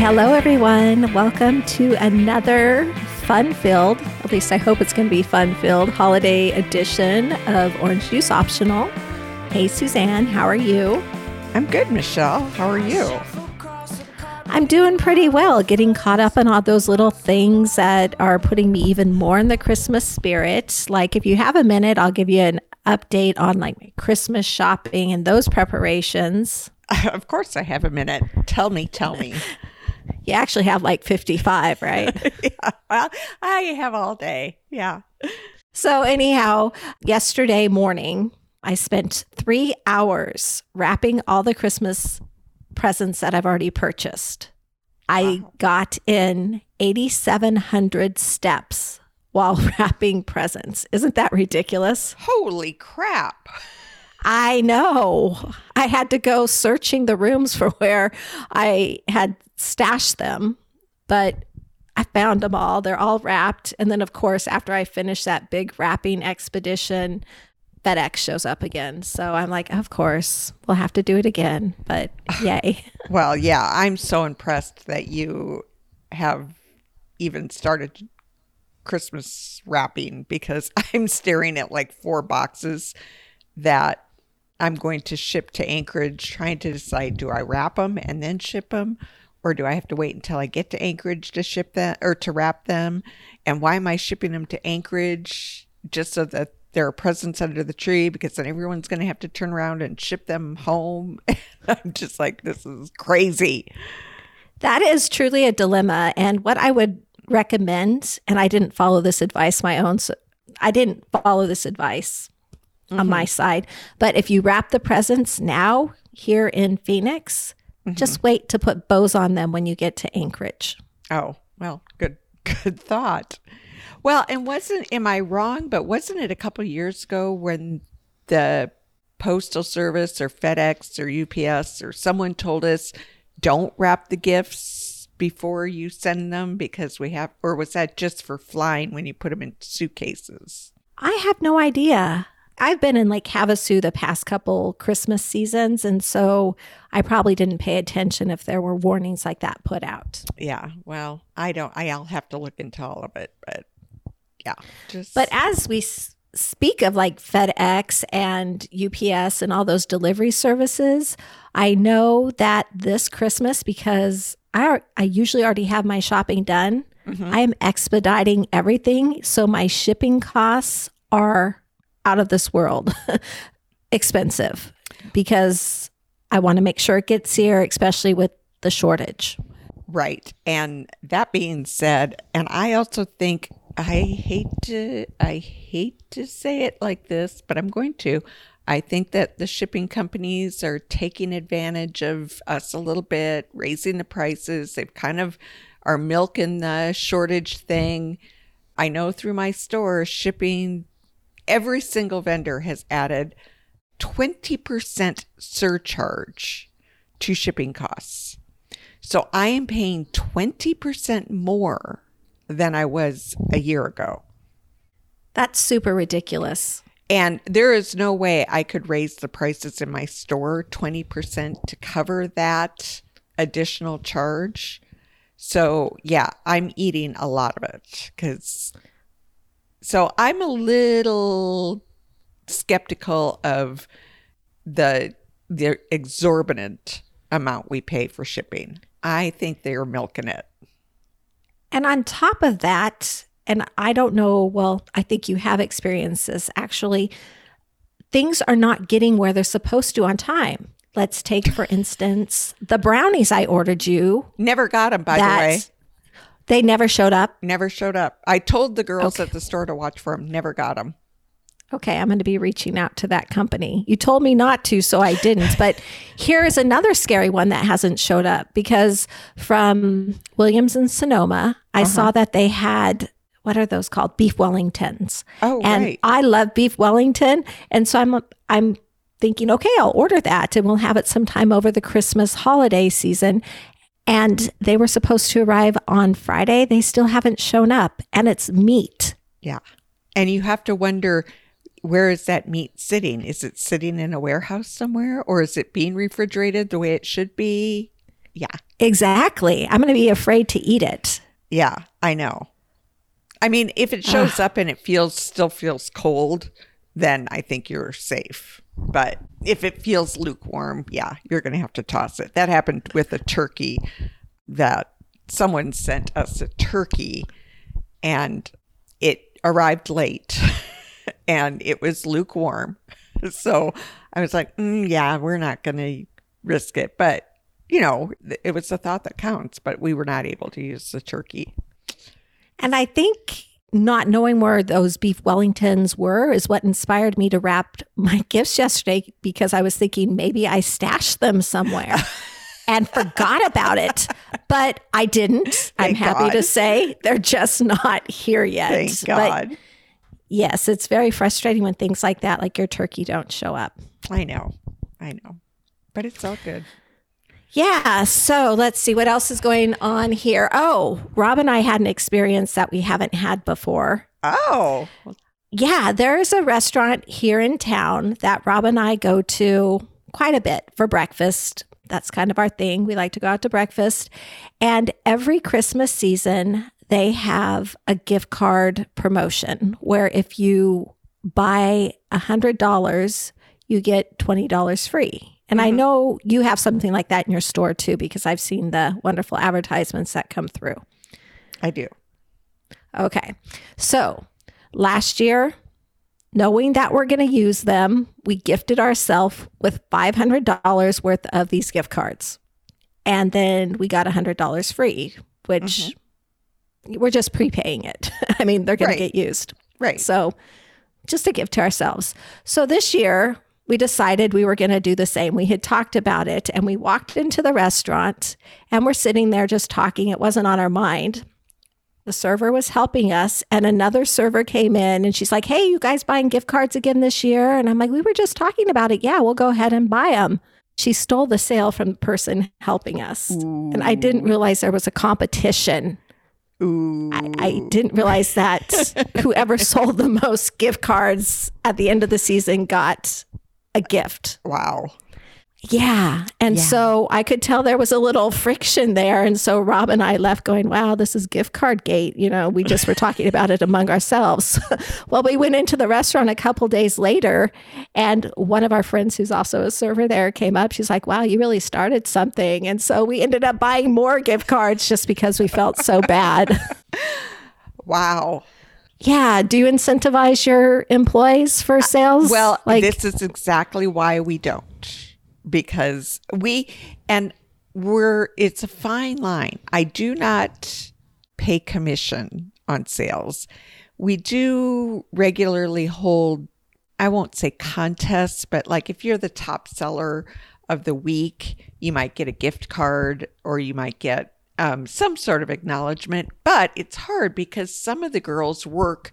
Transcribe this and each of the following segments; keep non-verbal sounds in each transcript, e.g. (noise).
hello, everyone. Welcome to another fun filled, at least I hope it's going to be fun filled, holiday edition of Orange Juice Optional. Hey, Suzanne, how are you? I'm good, Michelle. How are you? I'm doing pretty well, getting caught up on all those little things that are putting me even more in the Christmas spirit. Like, if you have a minute, I'll give you an update on like my Christmas shopping and those preparations. (laughs) Of course, I have a minute. Tell me, tell me. (laughs) You actually have like 55, (laughs) right? yeah, well, I have all day. Yeah. So, anyhow, yesterday morning, I spent three hours wrapping all the Christmas presents that I've already purchased. I Wow. got in 8,700 steps while (laughs) wrapping presents. Isn't that ridiculous? Holy crap. I know. I had to go searching the rooms for where I had stashed them, but I found them all. They're all wrapped. And then, of course, after I finish that big wrapping expedition, FedEx shows up again. So I'm like, of course, we'll have to do it again. But (laughs) yay. Well, yeah, I'm so impressed that you have even started Christmas wrapping because (laughs) I'm staring at like four boxes that I'm going to ship to Anchorage, trying to decide do I wrap them and then ship them, or do I have to wait until I get to Anchorage to ship them or to wrap them? And why am I shipping them to Anchorage just so that there are presents under the tree? Because then everyone's going to have to turn around and ship them home. (laughs) I'm just like, this is crazy. That is truly a dilemma. And what I would recommend, and I didn't follow this advice my own, so I didn't follow this advice on mm-hmm. my side. But if you wrap the presents now here in Phoenix, just mm-hmm. wait to put bows on them when you get to Anchorage. Oh, well, good (laughs) good thought. Well, and wasn't am I wrong, but wasn't it a couple years ago when the postal service or FedEx or UPS or someone told us don't wrap the gifts before you send them because we have or was that just for flying when you put them in suitcases? I have no idea. I've been in Lake Havasu the past couple Christmas seasons, and so I probably didn't pay attention if there were warnings like that put out. Yeah, well, I don't I'll have to look into all of it, but yeah, just But as we s- speak of like FedEx and UPS and all those delivery services, I know that this Christmas, because I, I usually already have my shopping done, mm-hmm. I am expediting everything. So my shipping costs are out of this world (laughs) expensive because I want to make sure it gets here, especially with the shortage. Right. And that being said, and I also think I hate to I hate to say it like this, but I'm going to. I think that the shipping companies are taking advantage of us a little bit, raising the prices. They've kind of are milking the shortage thing. I know through my store shipping every single vendor has added 20% surcharge to shipping costs. So I am paying 20% more than I was a year ago. That's super ridiculous. And there is no way I could raise the prices in my store 20% to cover that additional charge. So, yeah, I'm eating a lot of it cuz so I'm a little skeptical of the the exorbitant amount we pay for shipping. I think they're milking it. And on top of that, and I don't know, well, I think you have experienced this actually, things are not getting where they're supposed to on time. Let's take, for instance, the brownies I ordered you. Never got them, by the way. They never showed up. Never showed up. I told the girls Okay. at the store to watch for them. Never got them. Okay, I'm going to be reaching out to that company. You told me not to, so I didn't. But here is another scary one that hasn't showed up because from Williams and Sonoma, I saw uh-huh. that they had what are those called? Beef Wellingtons. Oh, and right. I love beef Wellington, and so I'm I'm thinking, okay, I'll order that, and we'll have it sometime over the Christmas holiday season. And they were supposed to arrive on Friday. They still haven't shown up, and it's meat. Yeah. And you have to wonder where is that meat sitting? Is it sitting in a warehouse somewhere or is it being refrigerated the way it should be? Yeah. Exactly. I'm going to be afraid to eat it. Yeah, I know. I mean, if it shows up and it feels still feels cold, then I think you're safe. But if it feels lukewarm, yeah, you're going to have to toss it. That happened with a turkey that someone sent us a turkey and it arrived late (laughs) and it was lukewarm. (laughs) So I was like, mm, yeah, we're not going to risk it. But, you know, it was the thought that counts, but we were not able to use the turkey. And I think not knowing where those beef Wellingtons were is what inspired me to wrap my (laughs) gifts yesterday because I was thinking maybe I stashed them somewhere. (laughs) and forgot about it, but I didn't. Thank I'm happy God. to say they're just not here yet. Thank God. But yes, it's very frustrating when things like that, like your turkey, don't show up. I know. I know. But it's all good. Yeah. So let's see what else is going on here. Oh, Rob and I had an experience that we haven't had before. Oh. Yeah. There's a restaurant here in town that Rob and I go to quite a bit for breakfast. That's kind of our thing. We like to go out to breakfast. And every Christmas season, they have a gift card promotion where if you buy a $100, you get $20 free. And mm-hmm. I know you have something like that in your store too, because I've seen the wonderful advertisements that come through. I do. Okay. So last year, knowing that we're going to use them, we gifted ourselves with $500 worth of these gift cards. And then we got $100 free, which mm-hmm. we're just prepaying it. (laughs) I mean, they're going right. to get used. Right. So just a gift to ourselves. So this year, we decided we were going to do the same. We had talked about it and we walked into the restaurant and we're sitting there just talking. It wasn't on our mind. The server was helping us, and another server came in and she's like, Hey, you guys buying gift cards again this year? And I'm like, We were just talking about it. Yeah, we'll go ahead and buy them. She stole the sale from the person helping us. Ooh. And I didn't realize there was a competition. I, I, didn't realize that (laughs) whoever sold the most gift cards at the end of the season got a gift. Wow. Yeah. And yeah. so I could tell there was a little friction there. And so Rob and I left going, wow, this is gift card gate. You know, we just were talking about it among ourselves. (laughs) well, we went into the restaurant a couple days later, and one of our friends who's also a server there came up. She's like, wow, you really started something. And so we ended up buying more gift cards just because we felt so bad. (laughs) wow. Yeah. Do you incentivize your employees for uh, sales? Well, like, this is exactly why we don't. Because we, and we're, it's a fine line. I do not pay commission on sales. We do regularly hold, I won't say contests, but like if you're the top seller of the week, you might get a gift card or you might get um, some sort of acknowledgement, but it's hard because some of the girls work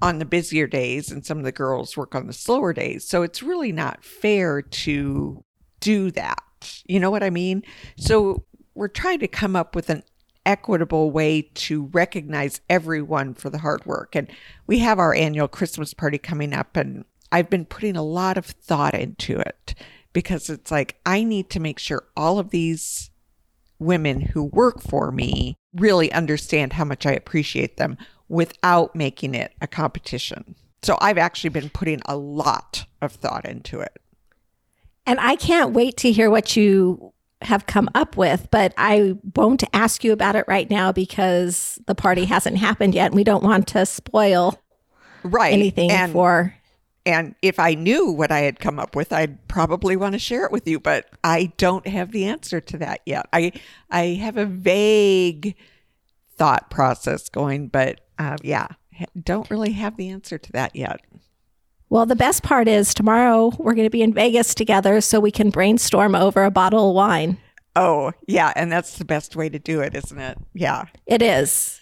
on the busier days and some of the girls work on the slower days. So it's really not fair to do that. You know what I mean? So we're trying to come up with an equitable way to recognize everyone for the hard work. And we have our annual Christmas party coming up, and I've been putting a lot of thought into it because it's like I need to make sure all of these women who work for me really understand how much I appreciate them without making it a competition. So I've actually been putting a lot of thought into it. And I can't wait to hear what you have come up with, but I won't ask you about it right now because the party hasn't happened yet and we don't want to spoil right anything and for and if I knew what I had come up with, I'd probably want to share it with you, but I don't have the answer to that yet. I I have a vague thought process going, but uh, yeah, don't really have the answer to that yet. Well, the best part is tomorrow we're going to be in Vegas together so we can brainstorm over a bottle of wine. Oh, yeah. And that's the best way to do it, isn't it? Yeah. It is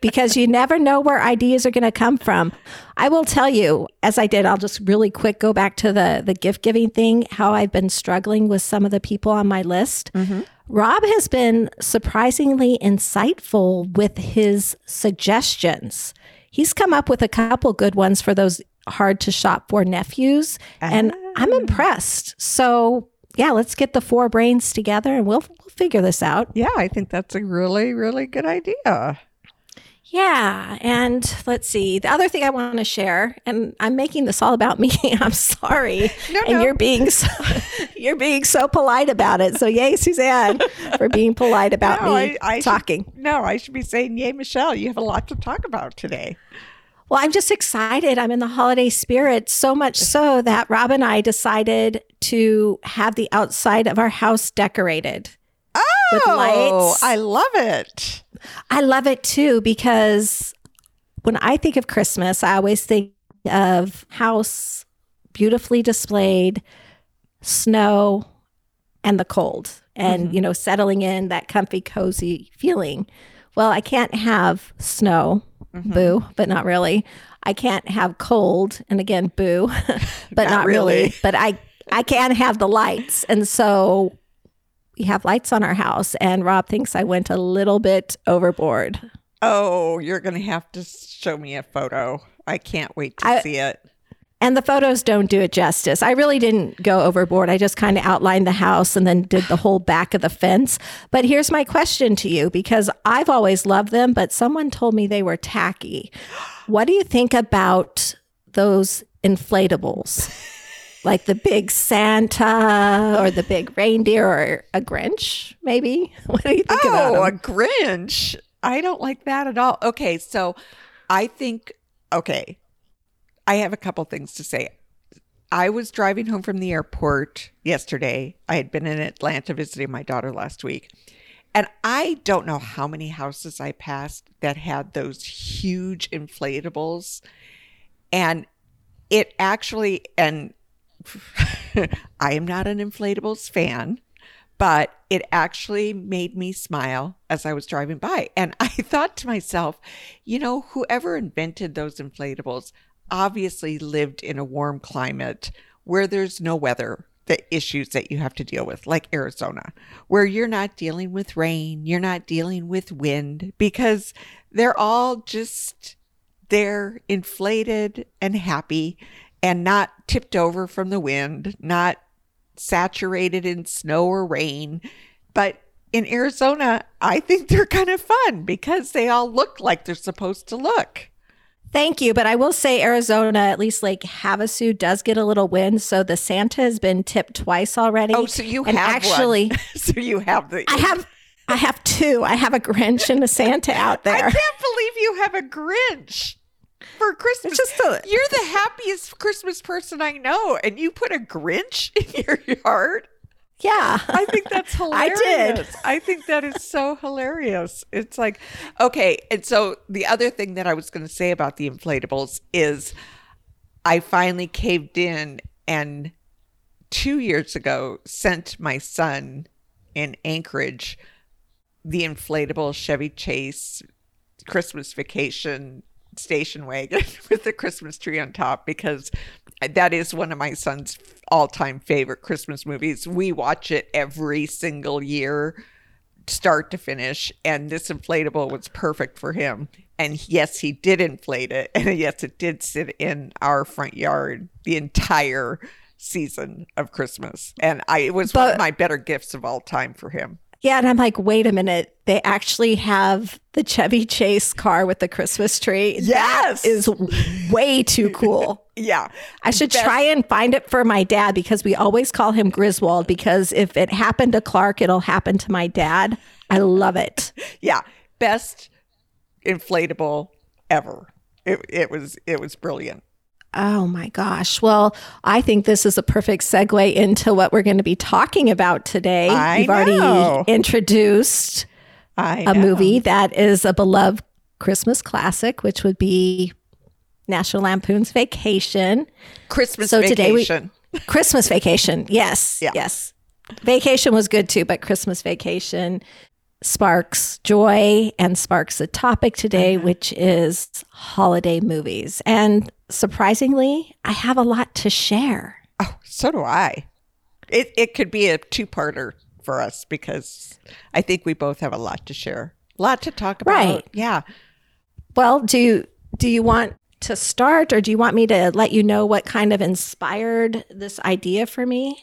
because you never know where ideas are going to come from. I will tell you, as I did, I'll just really quick go back to the the gift giving thing. How I've been struggling with some of the people on my list. Mm-hmm. Rob has been surprisingly insightful with his suggestions. He's come up with a couple good ones for those hard to shop for nephews, and I'm ah. impressed. So yeah, let's get the four brains together and we'll, we'll figure this out. Yeah, I think that's a really, really good idea. Yeah. And let's see. The other thing I want to share, and I'm making this all about (laughs) me. I'm sorry. No, and no. you're being so, (laughs) you're being so polite about it. So yay, Suzanne, for being polite about No, me I- I should- talking. No, I should be saying, Yay, Michelle, you have a lot to talk about today. Well, I'm just excited. I'm in the holiday spirit, so much so that Rob and I decided to have the outside of our house decorated. With oh, lights. I love it. I love it too because when I think of Christmas, I always think of house beautifully displayed, snow, and the cold, and mm-hmm. you know, settling in that comfy, cozy feeling. Well, I can't have snow, mm-hmm. boo, but not really. I can't have cold, and again, boo, (laughs) but Not not, really. really. But I, I can have the lights, and so we have lights on our house. And Rob thinks I went a little bit overboard. Oh, you're going to have to show me a photo. I can't wait to I- see it. And the photos don't do it justice. I really didn't go overboard. I just kind of outlined the house and then did the whole back of the fence. But here's my question to you because I've always loved them, but someone told me they were tacky. What do you think about those inflatables? (laughs) Like the big Santa or the big reindeer or a Grinch, maybe? (laughs) What do you think about Oh, a? Grinch. I don't like that at all. Okay, so I think, okay, I have a couple things to say. I was driving home from the airport yesterday. I had been in Atlanta visiting my daughter last week. And I don't know how many houses I passed that had those huge inflatables. And it actually, and (laughs) I am not an inflatables fan, but it actually made me smile as I was driving by. And I (laughs) thought to myself, you know, whoever invented those inflatables obviously lived in a warm climate where there's no weather. The issues that you have to deal with, like Arizona, where you're not dealing with rain, you're not dealing with wind, because they're all just they're inflated and happy and not tipped over from the wind, not saturated in snow or rain. But in Arizona, I think they're kind of fun because they all look like they're supposed to look. Thank you. But I will say Arizona, at least Lake Havasu, does get a little wind. So the Santa has been tipped twice already. Oh, so you and have actually, one. (laughs) so you have the. I have I have two. I have a Grinch and a Santa out there. I can't believe you have a Grinch for Christmas. A- You're the happiest Christmas person I know, and you put a Grinch (laughs) in your yard. Yeah. I think that's hilarious. I did. I think that is so hilarious. It's like, okay. And so the other thing that I was going to say about the inflatables is I finally caved in and two years ago sent my son in Anchorage the inflatable Chevy Chase Christmas vacation station wagon (laughs) with the Christmas tree on top because that is one of my son's all-time favorite Christmas movies. We watch it every single year start to finish and this inflatable was perfect for him. And yes, he did inflate it (laughs) and yes, it did sit in our front yard the entire season of Christmas. And I it was one of my better gifts of all time for him. Yeah. And I'm like, wait a minute. They actually have the Chevy Chase car with the Christmas tree. Yes. That is way too cool. (laughs) Yeah. I should Best- try and find it for my dad because we always call him Griswold because if it happened to Clark, it'll happen to my dad. I love it. (laughs) yeah best inflatable ever it, it was it was brilliant Oh my gosh. Well, I think this is a perfect segue into what we're going to be talking about today. I You've know. already introduced a movie that is a beloved Christmas classic, which would be National Lampoon's Vacation. christmas So today we- vacation Christmas Vacation. (laughs) Yes. Yeah. Yes. Vacation was good too, but Christmas Vacation sparks joy and sparks a topic today, Uh-huh. which is holiday movies. And surprisingly, I have a lot to share. oh so do i it, it could be a two-parter for us because i think we both have a lot to share a lot to talk about Right. yeah Well, do you, do you want to start or do you want me to let you know what kind of inspired this idea for me?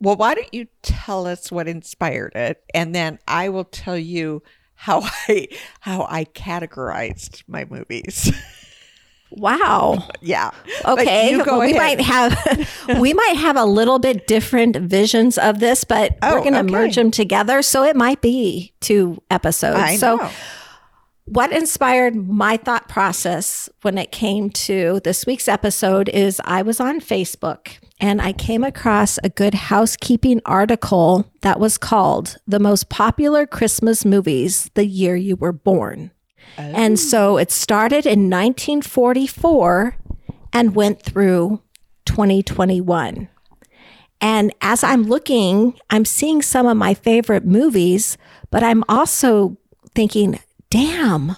well why don't you tell us what inspired it, and then I will tell you how (laughs) I how I categorized my movies. (laughs) Wow. yeah. Okay. well, we might have (laughs) we might have a little bit different visions of this, but Oh, we're going to okay. merge them together, so it might be two episodes. I so know. what inspired my thought process when it came to this week's episode is I was on Facebook and I came across a good housekeeping article that was called The Most Popular Christmas Movies the Year You Were Born. And so it started in 1944 and went through 2021. And as I'm looking, I'm seeing some of my favorite movies, but I'm also thinking, damn,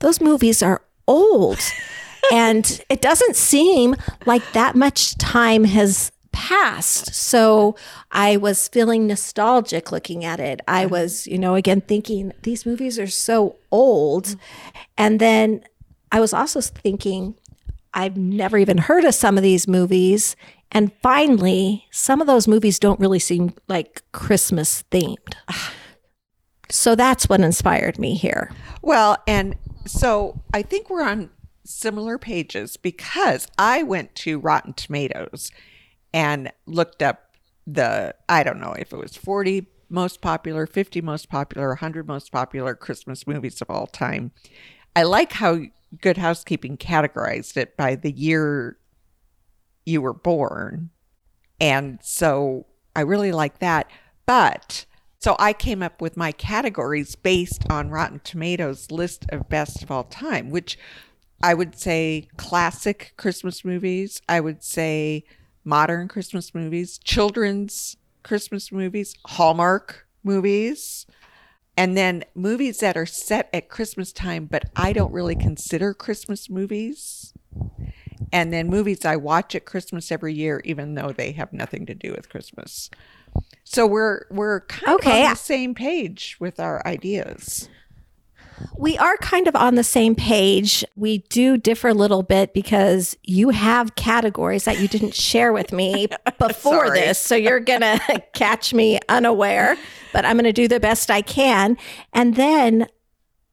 those movies are old. (laughs) and it doesn't seem like that much time has passed. So I was feeling nostalgic looking at it. I mm-hmm. was, you know, again thinking these movies are so old. Mm-hmm. And then I was also thinking, I've never even heard of some of these movies. And finally, some of those movies don't really seem like Christmas themed. (sighs) So that's what inspired me here. Well, and so I think we're on similar pages because I went to Rotten Tomatoes and looked up the, I don't know if it was 40 most popular, 50 most popular, 100 most popular Christmas movies of all time. I like how Good Housekeeping categorized it by the year you were born. And so I really like that. But so I came up with my categories based on Rotten Tomatoes list of best of all time, which I would say classic Christmas movies. I would say modern Christmas movies, children's Christmas movies, Hallmark movies, and then movies that are set at Christmas time, but I don't really consider Christmas movies. And then movies I watch at Christmas every year, even though they have nothing to do with Christmas. So we're we're kind Okay. of on the same page with our ideas. We are kind of on the same page. We do differ a little bit because you have categories that you didn't share with me (laughs) before this. So you're going (laughs) to (laughs) catch me unaware, but I'm going to do the best I can. And then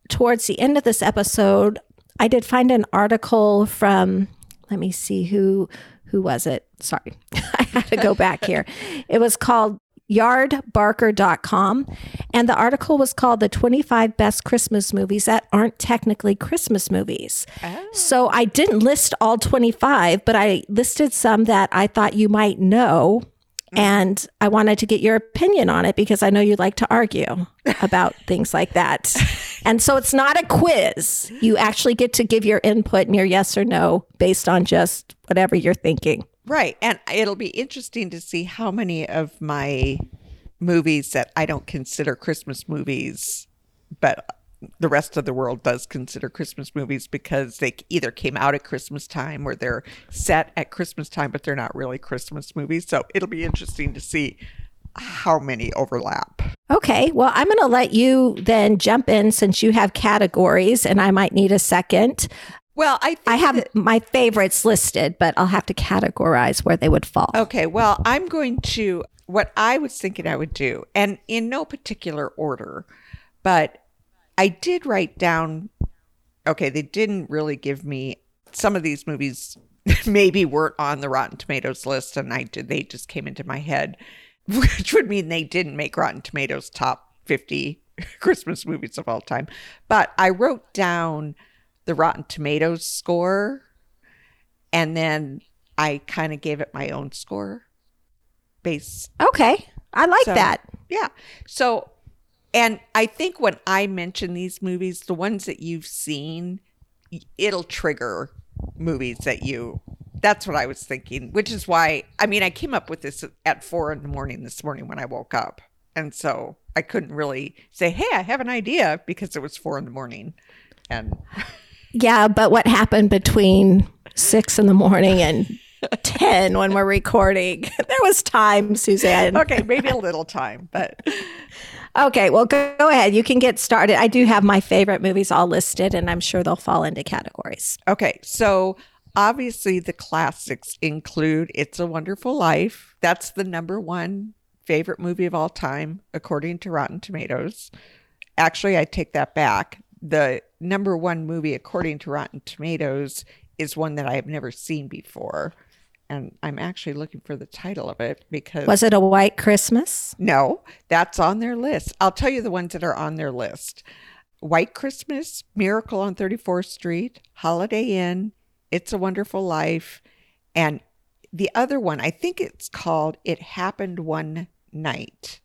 towards the end of this episode, I did find an article from let me see who who was it? Sorry. I had to go back here. It was called yardbarker.com and the article was called the 25 best christmas movies that aren't technically christmas movies. Oh. So i didn't list all 25 but i listed some that i thought you might know. Mm. And i wanted to get your opinion on it because i know you like to argue (laughs) about things like that. And so it's not a quiz. You actually get to give your input and your yes or no based on just whatever you're thinking Right. And it'll be interesting to see how many of my movies that I don't consider Christmas movies, but the rest of the world does consider Christmas movies because they either came out at Christmas time or they're set at Christmas time, but they're not really Christmas movies. So it'll be interesting to see how many overlap. Okay, well, I'm going to let you then jump in since you have categories and I might need a second. Well, I think I have that- my favorites listed, but I'll have to categorize where they would fall. Okay, well, I'm going to what I was thinking I would do, and in no particular order, but I did write down. Okay, they didn't really give me some of these movies. (laughs) Maybe weren't on the Rotten Tomatoes list, and I did. They just came into my head, (laughs) which would mean they didn't make Rotten Tomatoes top 50 (laughs) Christmas movies of all time. But I wrote down the Rotten Tomatoes score, and then I kind of gave it my own score base. Okay, I like so, that. Yeah. So, and I think when I mention these movies, the ones that you've seen, it'll trigger movies that you. That's what I was thinking, which is why I mean I came up with this at four in the morning this morning when I woke up, and so I couldn't really say, "Hey, I have an idea," because it was four in the morning, and (laughs) Yeah, but what happened between six in the morning and (laughs) 10 when we're recording? (laughs) There was time, Suzanne. okay, maybe a little time, but (laughs) Okay, well, go, go ahead. You can get started. I do have my favorite movies all listed, and I'm sure they'll fall into categories. Okay, so obviously the classics include It's a Wonderful Life. That's the number one favorite movie of all time, according to Rotten Tomatoes. Actually, I take that back. The number one movie, according to Rotten Tomatoes, is one that I have never seen before. And I'm actually looking for the title of it because. Was it a white Christmas? No, that's on their list. I'll tell you the ones that are on their list White Christmas, Miracle on 34th Street, Holiday Inn, It's a Wonderful Life, and the other one, I think it's called It Happened One Night.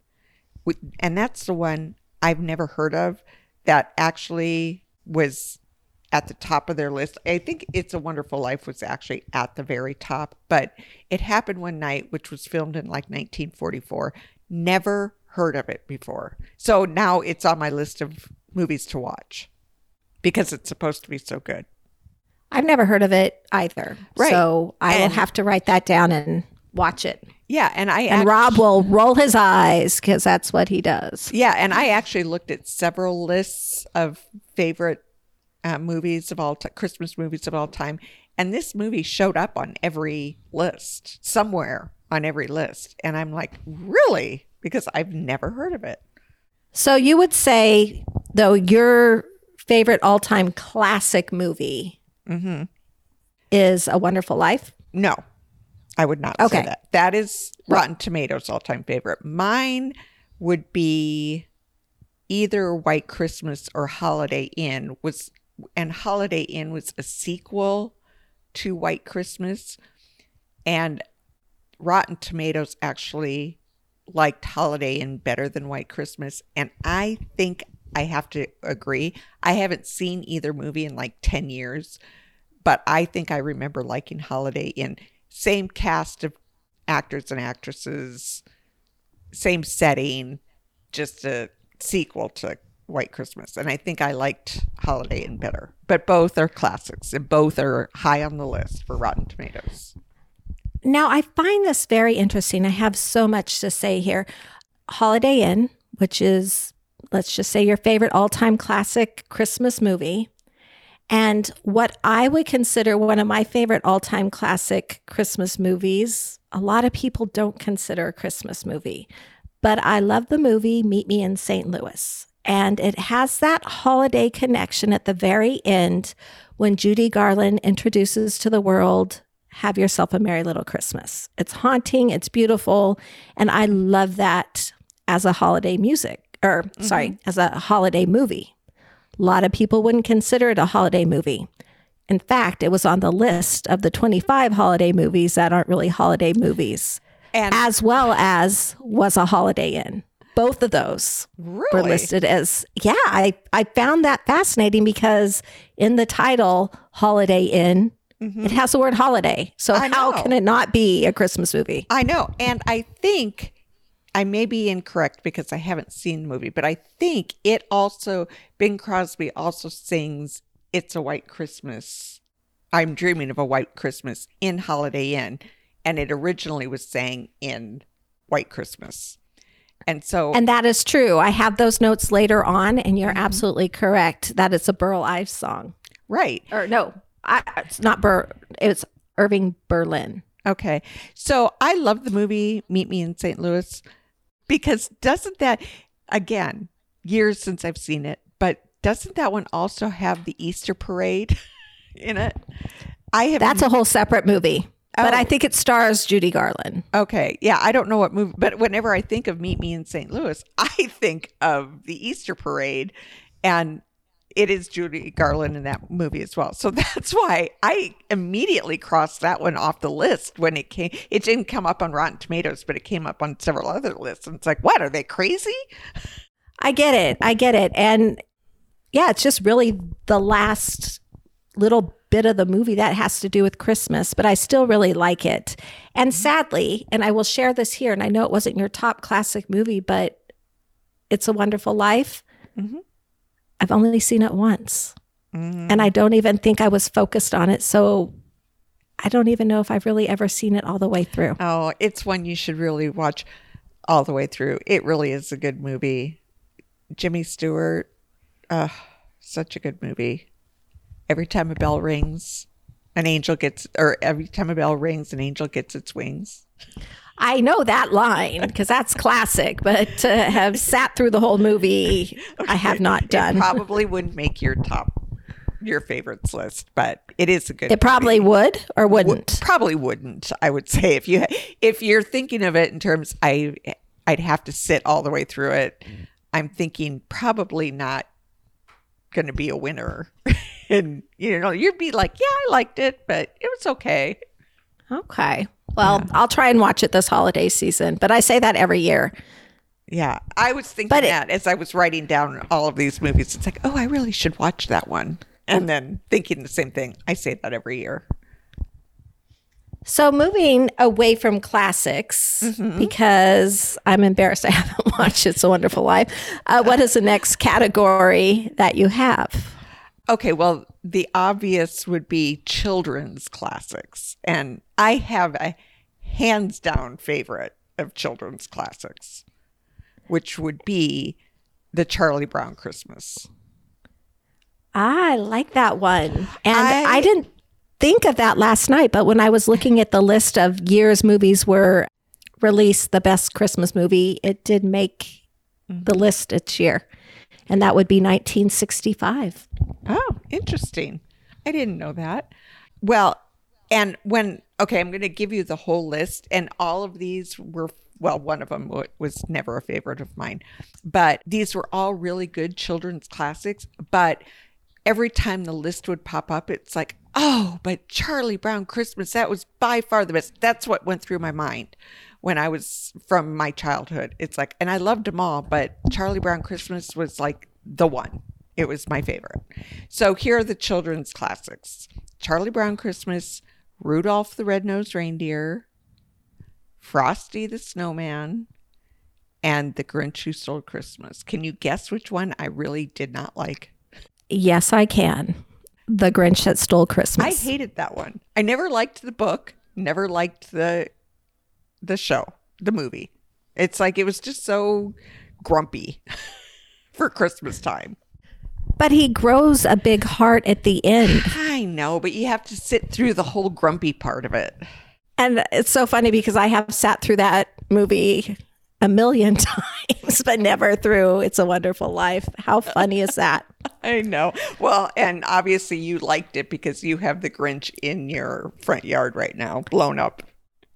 And that's the one I've never heard of that actually was at the top of their list. I think It's a Wonderful Life was actually at the very top, but It Happened One Night, which was filmed in like 1944. Never heard of it before. So now it's on my list of movies to watch because it's supposed to be so good. I've never heard of it either. Right. So I will have to write that down and watch it. Yeah, and I And act- Rob will roll his eyes because that's what he does. Yeah, and I actually looked at several lists of favorite uh, movies of all time, Christmas movies of all time, and this movie showed up on every list, somewhere on every list, and I'm like, really? Because I've never heard of it. So you would say, though, your favorite all time classic movie Mm-hmm. is A Wonderful Life? No, I would not Okay. say that. That is Rotten Tomatoes' all-time favorite. Mine would be either White Christmas or Holiday Inn. Was and Holiday Inn was a sequel to White Christmas, and Rotten Tomatoes actually liked Holiday Inn better than White Christmas, and I think I have to agree. I haven't seen either movie in like 10 years, but I think I remember liking Holiday Inn. Same cast of actors and actresses, same setting, just a sequel to White Christmas. And I think I liked Holiday Inn better. But both are classics and both are high on the list for Rotten Tomatoes. Now, I find this very interesting. I have so much to say here. Holiday Inn, which is, let's just say, your favorite all time classic Christmas movie. And what I would consider one of my favorite all time classic Christmas movies, a lot of people don't consider a Christmas movie, but I love the movie Meet Me in St. Louis. And it has that holiday connection at the very end when Judy Garland introduces to the world have yourself a merry little Christmas. It's haunting, it's beautiful, and I love that as a holiday music or sorry, mm-hmm. as a holiday movie. A lot of people wouldn't consider it a holiday movie. In fact, it was on the list of the 25 holiday movies that aren't really holiday movies, And as well as was a Holiday Inn. Both of those were listed as yeah. I I found that fascinating because in the title Holiday Inn, it has the word holiday. So Mm-hmm. I how know. can it not be a Christmas movie? I know. And I think I may be incorrect because I haven't seen the movie, but I think it also, Bing Crosby also sings It's a White Christmas. I'm dreaming of a white Christmas in Holiday Inn. And it originally was sang in White Christmas. And so, And that is true. I have those notes later on, and Mm-hmm. you're absolutely correct. That it's a Burl Ives song. right. Or no, I, it's not Bur. It's Irving Berlin. Okay. So I love the movie Meet Me in St. Louis because doesn't that, again, years since I've seen it, but doesn't that one also have the Easter parade (laughs) in it? I have. That's a whole separate movie. But Oh. I think it stars Judy Garland. okay. Yeah. I don't know what movie, but whenever I think of Meet Me in St. Louis, (laughs) I think of the Easter parade and it is Judy Garland in that movie as well. So (laughs) that's why I immediately crossed that one off the list when it came. It didn't come up on Rotten Tomatoes, but it came up on several other lists. And it's like, what? Are they crazy? I get it. I get it. And yeah, it's just really the last little bit of the movie that has to do with Christmas, but I still really like it. And sadly, and I will share this here, and I know it wasn't your top classic movie, but It's a Wonderful Life. Mhm. I've only seen it once. And I don't even think I was focused on it. So I don't even know if I've really ever seen it all the way through. Oh, it's one you should really watch all the way through. It really is a good movie. Jimmy Stewart, uh, such a good movie. Every time a bell rings, an angel gets, or every time a bell rings, an angel gets its wings. I know that line because that's classic, but to have (laughs) sat through the whole movie, I have not It done. probably wouldn't make your top your favorites list, but it is a good. It probably would or wouldn't. probably wouldn't. I would say if you if you're thinking of it in terms, I I'd have to sit all the way through it. I'm thinking probably not going to be a winner, (laughs) and you know you'd be like, yeah, I liked it, but it was okay. Okay. Well, I'll try and watch it this holiday season, but I say that every year. Yeah, I was thinking But it- that as I was writing down all of these movies. It's like, oh, I really should watch that one, and then thinking the same thing. I say that every year. So moving away from classics because I'm embarrassed I (laughs) haven't watched It's a Wonderful Life. Uh, what (laughs) is the next category that you have? Okay, well, the obvious would be children's classics. And I have a hands down favorite of children's classics, which would be the Charlie Brown Christmas. Ah, I like that one. And I, I- didn't think of that last night, but when I was looking at the list of years movies were released the best Christmas movie, it did make the list each year. And that would be 1965. Oh, interesting. I didn't know that. Well, and when, okay, I'm going to give you the whole list, and all of these were, well, one of them was never a favorite of mine, but these were all really good children's classics. But every time the list would pop up, it's like, oh, but Charlie Brown Christmas, that was by far the best. That's what went through my mind when I was from my childhood. It's like, and I loved them all, but Charlie Brown Christmas was like the one. It was my favorite. So here are the children's classics Charlie Brown Christmas, Rudolph the Red-Nosed Reindeer, Frosty the Snowman, and The Grinch Who Stole Christmas. Can you guess which one I really did not like? Yes, I can. The Grinch That Stole Christmas. I hated that one. I never liked the book, never liked the the show, the movie. It's like it was just so grumpy (laughs) for Christmas time. but he grows a big heart at the end. (sighs) I know, but you have to sit through the whole grumpy part of it. And it's so funny because I have sat through that movie a million (laughs) times, but never through It's a Wonderful Life. How funny is that? (laughs) I know. Well, and obviously you liked it because you have the Grinch in your front yard right now, blown up.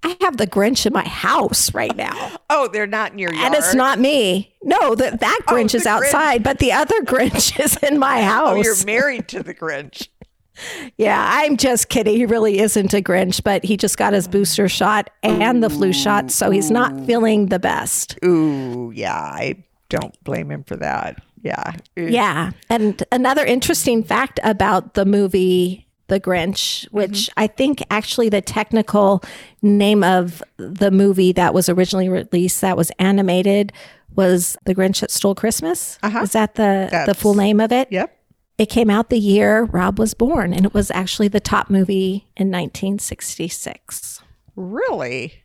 I have the Grinch in my house right now. (laughs) Oh, they're not in your yard. And it's not me. No, that that Oh, Grinch the is Grinch. outside, but the other (laughs) Grinch is in my house. Oh, you're married to the Grinch. (laughs) yeah, I'm just kidding. He really isn't a Grinch, but he just got his booster shot and the flu shot, so he's not feeling the best. Ooh, yeah. I don't blame him for that. Yeah. Yeah. And another interesting fact about the movie The Grinch, which I think actually the technical name of the movie that was originally released that was animated was The Grinch That Stole Christmas. Uh-huh. Is that the the full name of it? Yep. It came out the year Rob was born and it was actually the top movie in 1966. Really?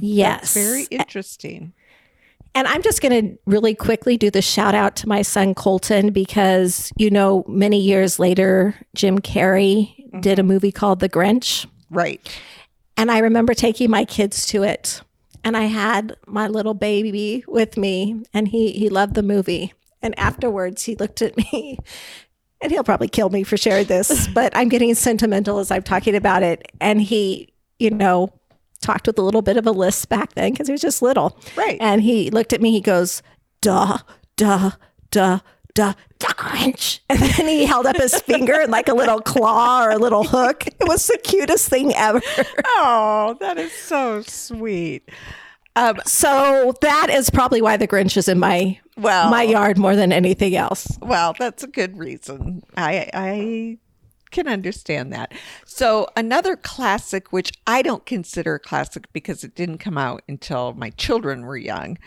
yes. Very interesting. And I'm just going to really quickly do the shout out to my son Colton because, you know, many years later, Jim Carrey did a mm-hmm. movie called The Grinch. Right. And I remember taking my kids to it. And I had my little baby with me, and he, he loved the movie. And afterwards, he looked at me, (laughs) and he'll probably kill me for sharing this, (laughs) but I'm getting sentimental as I'm talking about it. And he, you know, talked with a little bit of a lisp back then because he was just little. Right. And he looked at me, he goes, duh, duh, duh, duh, Grinch. (laughs) And then he held up his finger and like a little claw or a little hook. It was the cutest thing ever. (laughs) Oh, that is so sweet. Um, So that is probably why the Grinch is in my Well- my yard more than anything else. well, that's a good reason. I I can understand that. So another classic, which I don't consider a classic because it didn't come out until my children were young,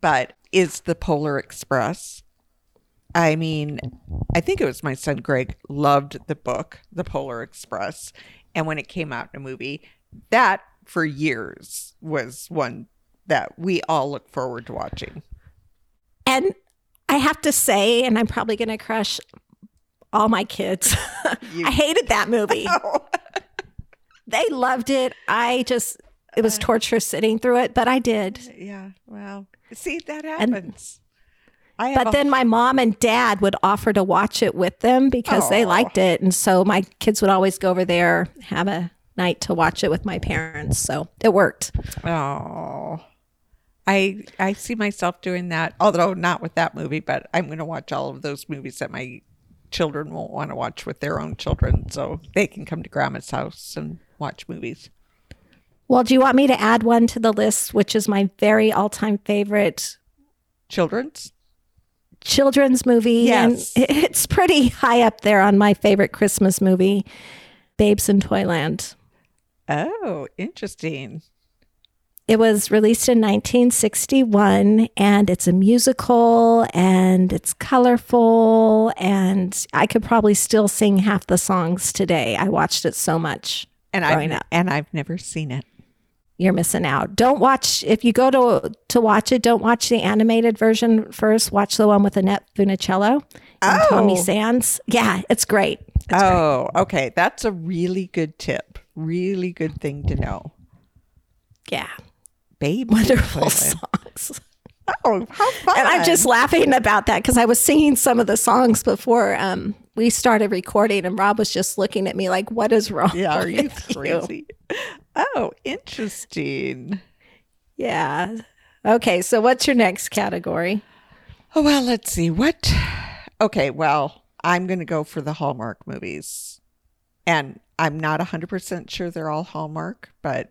but is the Polar Express. I mean, I think it was my son Greg loved the book, The Polar Express, and when it came out in a movie, that for years was one that we all look forward to watching. And I have to say, and I'm probably going to crush all my kids. (laughs) I hated that movie. (laughs) Oh. They loved it. I just It was uh. torture sitting through it, but I did. Yeah. Well, see, that happens. I But a- then my mom and dad would offer to watch it with them because they liked it. And so my kids would always go over there, have a night to watch it with my parents. So it worked. Oh, I I see myself doing that. Although not with that movie, but I'm going to watch all of those movies that my children won't want to watch with their own children, so they can come to Grandma's house and watch movies. Well, do you want me to add one to the list, which is my very all time favorite Children's. children's movie? Yes. And (laughs) it's pretty high up there on my favorite Christmas movie, Babes in Toyland. Oh, interesting. It was released in 1961 and it's a musical and it's colorful and I could probably still sing half the songs today. I watched it so much. And Growing I've up. and I've never seen it. You're missing out. Don't watch if you go to to watch it, don't watch the animated version first. Watch the one with Annette Funicello and Tommy Oh. Sands. Yeah, it's great. It's great. oh, okay. That's a really good tip. Really good thing to know. Yeah. Babe. (laughs) Wonderful songs. (laughs) Oh, how fun. And I'm just laughing about that because I was singing some of the songs before um, we started recording, and Rob was just looking at me like, "What is wrong?" Yeah, are (laughs) you crazy? Oh, interesting. Yeah. Okay, so what's your next category? Oh, well, let's see. What? Okay, well, I'm going to go for the Hallmark movies. And I'm not 100% sure they're all Hallmark, but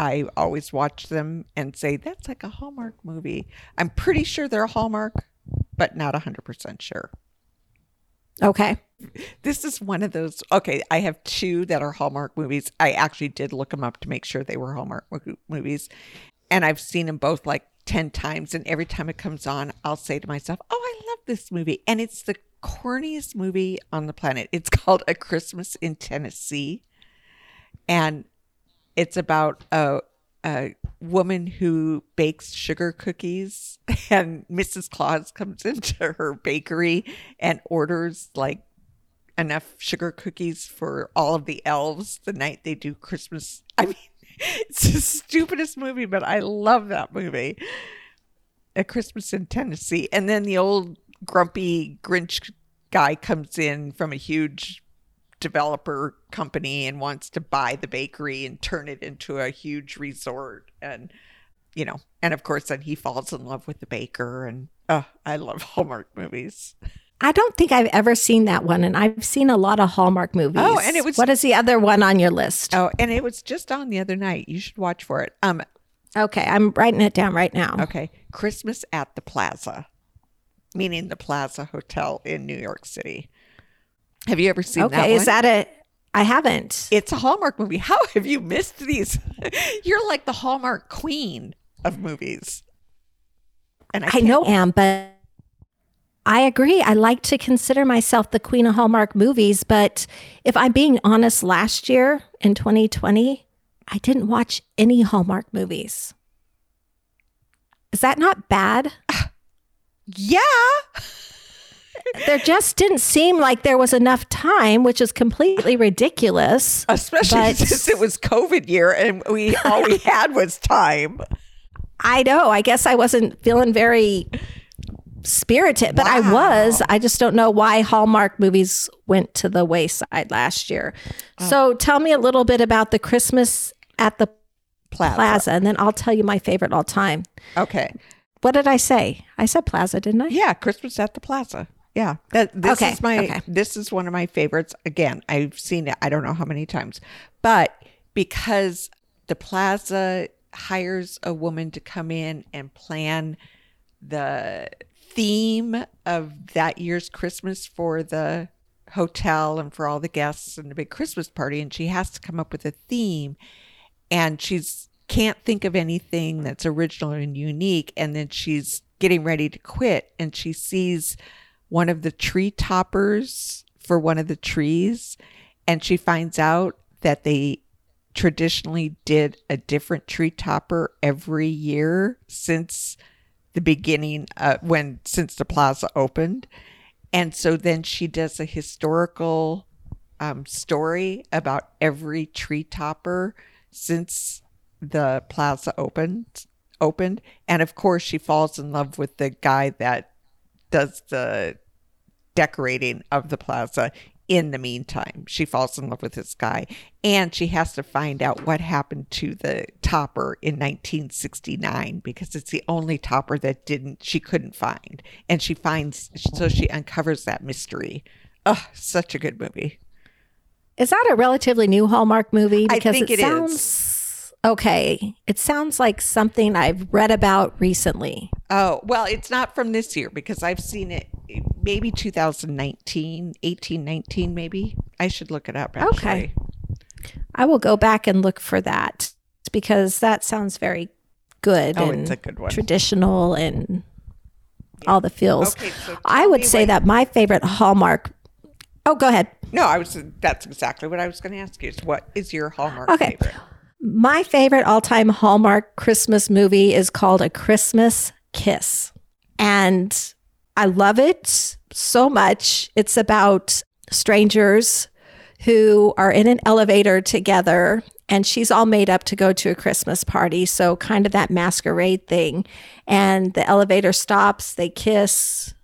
I always watch them and say, that's like a Hallmark movie. I'm pretty sure they're a Hallmark, but not 100% sure. Okay. This is one of those. Okay, I have two that are Hallmark movies. I actually did look them up to make sure they were Hallmark movies. And I've seen them both like 10 times. And every time it comes on, I'll say to myself, Oh, I love this movie. And it's the corniest movie on the planet. It's (laughs) called A Christmas in Tennessee. And it's about a, a woman who bakes sugar cookies. (laughs) And Mrs. Claus comes (laughs) into her bakery and orders like enough sugar cookies for all of the elves the night they do Christmas. (laughs) I mean, it's the stupidest movie, but I love that movie. A Christmas in Tennessee. And then the old grumpy Grinch guy comes in from a huge developer company and wants to buy the bakery and turn it into a huge resort. And, you know, and of course, then he falls in love with the baker. And uh, I love Hallmark movies. I don't think I've ever seen that one, and I've seen a lot of Hallmark movies. Oh, and it was- what is the other one on your list? Oh, and it was just on the other night. You should watch for it. Um, Okay, I'm writing it down right now. okay, Christmas at the Plaza, meaning the Plaza Hotel in New York City. Have you ever seen that? Okay, is that a? I haven't. It's a Hallmark movie. (laughs) How have you missed these? (laughs) You're like the Hallmark queen of movies. And I, I know I am, but I agree. I like to consider myself the queen of Hallmark movies, but if I'm being honest, last year in 2020, I didn't watch any Hallmark movies. Is that not bad? (laughs) Yeah. There just didn't seem like there was enough time, which is completely ridiculous. Especially But- since it was COVID year and we all we (laughs) had was time. I know. I guess I wasn't feeling very spirited, but I was. I just don't know why Hallmark movies went to the wayside last year. Oh. So tell me a little bit about the Christmas at the Plaza. Plaza, and then I'll tell you my favorite all time. Okay. What did I say? I said Plaza, didn't I? Yeah, Christmas at the Plaza. Yeah, that this Okay, is my okay. this is one of my favorites. Again, I've seen it. I don't know how many times, but because the Plaza hires a woman to come in and plan the theme of that year's Christmas for the hotel and for all the guests and the big Christmas party, and she has to come up with a theme, and she's can't think of anything that's original and unique, and then she's getting ready to quit, and she sees one of the tree toppers for one of the trees, and she finds out that they traditionally did a different tree topper every year since the beginning uh, when since the plaza opened. And so then she does a historical um, story about every tree topper since the plaza opened opened. And of course she falls in love with the guy that does the decorating of the plaza in the meantime she falls in love with this guy and she has to find out what happened to the topper in 1969 because it's the only topper that didn't she couldn't find and she finds so she uncovers that mystery oh such a good movie Is that a relatively new Hallmark movie? I think it it is. Okay. It sounds like something I've read about recently. Oh, well, it's not from this year because I've seen it maybe 2019, 18, 19, maybe. I should look it up actually. Okay. I will go back and look for that because that sounds very good Oh, and it's a good one. traditional and all the feels. Okay, so I would say what- that my favorite Hallmark. Oh, go ahead. No, I was that's exactly what I was going to ask you. Is what is your Hallmark Okay. favorite? My favorite all time Hallmark Christmas movie is called A Christmas Kiss. And I love it so much. It's about strangers who are in an elevator together, and she's all made up to go to a Christmas party. So, kind of that masquerade thing. And the elevator stops, they kiss,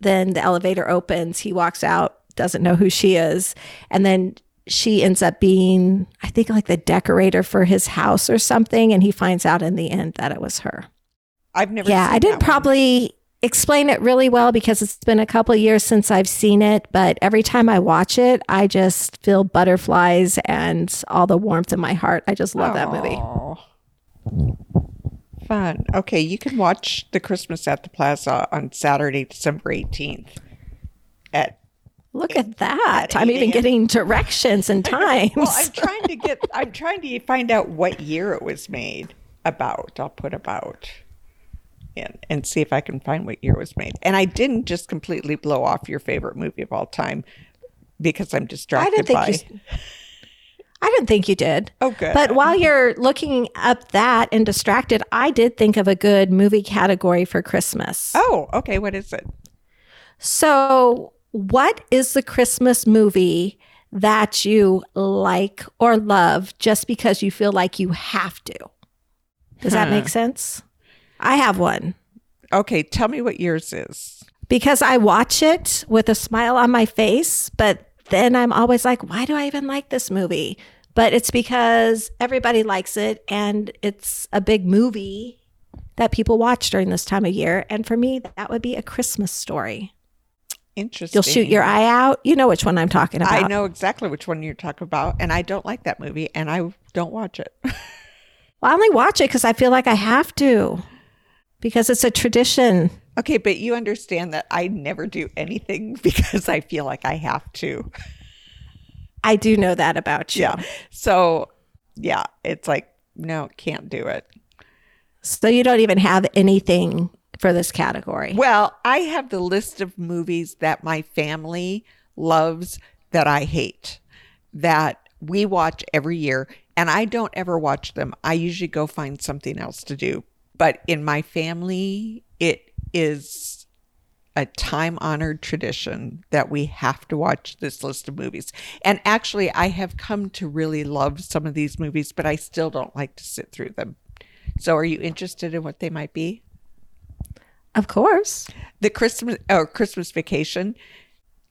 then the elevator opens, he walks out, doesn't know who she is. And then she ends up being, I think, like the decorator for his house or something. And he finds out in the end that it was her. I've never. Yeah, I didn't that one. probably explain it really well because it's been a couple of years since I've seen it. But every time I watch it, I just feel butterflies and all the warmth in my heart. I just love that movie. Fun. Okay, you can watch the Christmas at the Plaza on Saturday, December eighteenth. Look at that. At I'm even getting directions and (laughs) times. well, I'm trying to get. I'm trying to find out what year it was made. About. I'll put about. In, and see if I can find what year it was made. And I didn't just completely blow off your favorite movie of all time because I'm I distracted didn't think by. you. I didn't think you did. Oh, good. But while you're looking up that and distracted, I did think of a good movie category for Christmas. oh, okay. What is it? So, what is the Christmas movie that you like or love just because you feel like you have to? Does that make sense? I have one Okay, tell me what yours is. because I watch it with a smile on my face, but then I'm always like, why do I even like this movie? But it's because everybody likes it and it's a big movie that people watch during this time of year. And for me, that would be a Christmas story. Interesting. You'll shoot your eye out. You know which one I'm talking about. I know exactly which one you're talking about, and I don't like that movie, and I don't watch it. (laughs) Well, I only watch it because I feel like I have to, because it's a tradition. okay, but you understand that I never do anything (laughs) because I feel like I have to. I do know that about you. Yeah. So, yeah, it's like, no, can't do it. So you don't even have anything for this category. Well, I have the list of movies that my family loves that I hate, that we watch every year, and I don't ever watch them. I usually go find something else to do. But in my family, it is a time honored tradition that we have to watch this list of movies. And actually, I have come to really love some of these movies, but I still don't like to sit through them. So, are you interested in what they might be? Of course. the Christmas or Christmas Vacation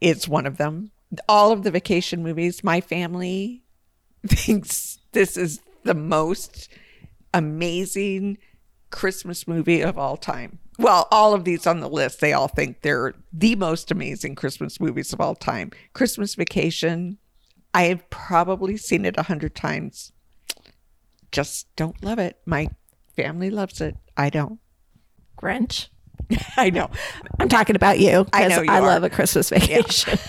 is one of them. All of the vacation movies, my family (laughs) thinks this is the most amazing Christmas movie of all time. Well, all of these on the list, they all think they're the most amazing Christmas movies of all time. Christmas Vacation, I have probably seen it a hundred times. Just don't love it. My family loves it. I don't. Grinch. (laughs) I know. I'm talking about you I know you I, are. love a Christmas (laughs) vacation.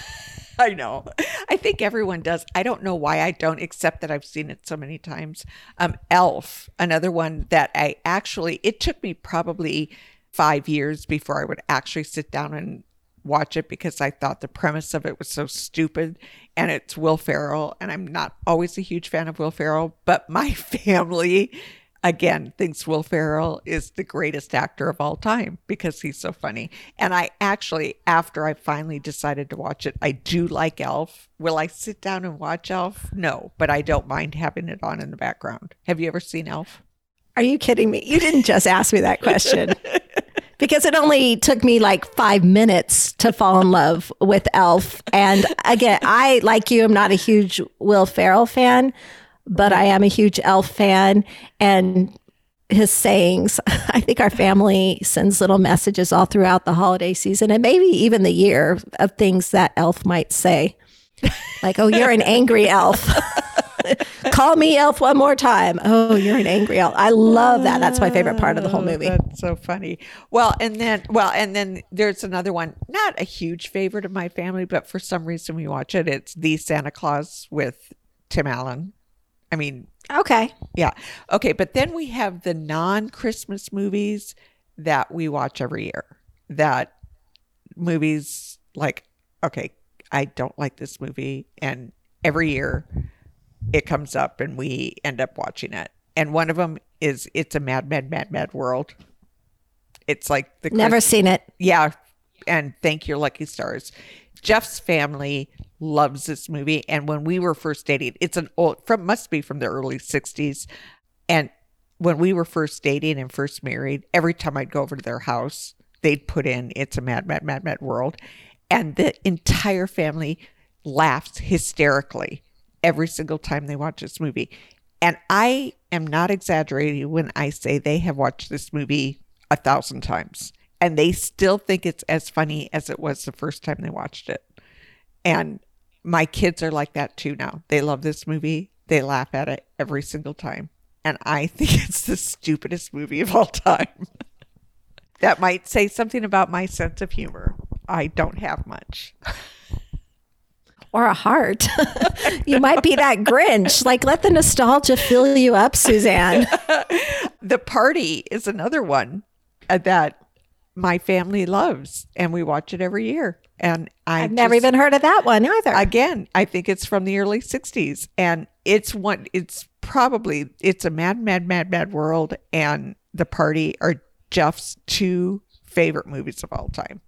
I know. I think everyone does. I don't know why I don't, except that I've seen it so many times. Um, Elf, another one that I actually, it took me probably five years before I would actually sit down and watch it because I thought the premise of it was so stupid. And it's Will Ferrell, and I'm not always a huge fan of Will Ferrell, but my (laughs) family again thinks Will Ferrell is the greatest actor of all time because he's so funny. And I actually, after I finally decided to watch it, I do like Elf. Will I sit down and watch Elf? No, but I don't mind having it on in the background. Have you ever seen Elf? Are you kidding me? You didn't just ask me that question. (laughs) because it only took me like five minutes to fall in love with Elf. And again, I, like you, am not a huge Will Ferrell fan, but I am a huge Elf fan. And his sayings, (laughs) I think our family sends little messages all throughout the holiday season and maybe even the year of things that Elf might say. Like, oh, you're an angry elf. (laughs) Call me elf one more time. Oh, you're an angry elf. I love that. That's my favorite part of the whole ah, movie. That's so funny. Well, and then well, and then there's another one, not a huge favorite of my family, but for some reason we watch it. It's The Santa Claus with Tim Allen. I mean, okay. Yeah. Okay, but then we have the non-Christmas movies that we watch every year. That movies like okay, I don't like this movie and every year it comes up and we end up watching it. And one of them is It's a Mad, Mad, Mad, Mad World. It's like the never Christ- seen it. Yeah, and thank your lucky stars. Jeff's family loves this movie, and when we were first dating, it's an old from must be from the early '60s, and when we were first dating and first married, every time I'd go over to their house, they'd put in "It's a Mad, Mad, Mad, Mad World," and the entire family laughs hysterically every single time they watch this movie. And I am not exaggerating when I say they have watched this movie a thousand times and they still think it's as funny as it was the first time they watched it. And my kids are like that too now. They love this movie, they laugh at it every single time. And I (laughs) think it's the stupidest movie of all time. (laughs) that might say something about my sense of humor. I don't have much. (laughs) or a heart. you might be that Grinch. Like, let the nostalgia fill you up, Suzanne. the party is another one uh, that my family loves, and we watch it every year. And I have never even heard of that one either. Again, I think it's from the early '60s, and it's one. It's probably it's a mad, mad, mad, mad world, and the party are Jeff's two favorite movies of all time.